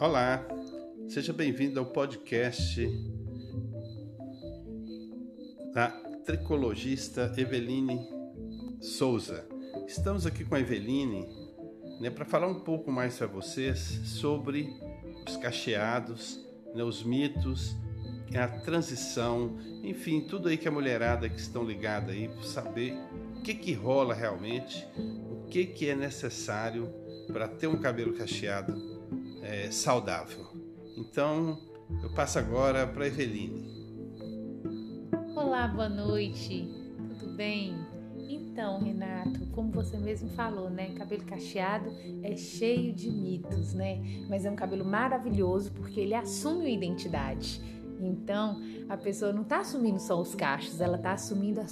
Olá, seja bem-vindo ao podcast da tricologista Eveline Souza. Estamos aqui com a Eveline né, para falar um pouco mais para vocês sobre os cacheados, né, os mitos, a transição, enfim, tudo aí que a mulherada que estão ligada aí, saber o que, que rola realmente, o que, que é necessário para ter um cabelo cacheado é, saudável. Então, eu passo agora para Eveline. Olá, boa noite. Tudo bem? Então, Renato, como você mesmo falou, né? Cabelo cacheado é cheio de mitos, né? Mas é um cabelo maravilhoso porque ele assume uma identidade. Então, a pessoa não está assumindo só os cachos, ela está assumindo a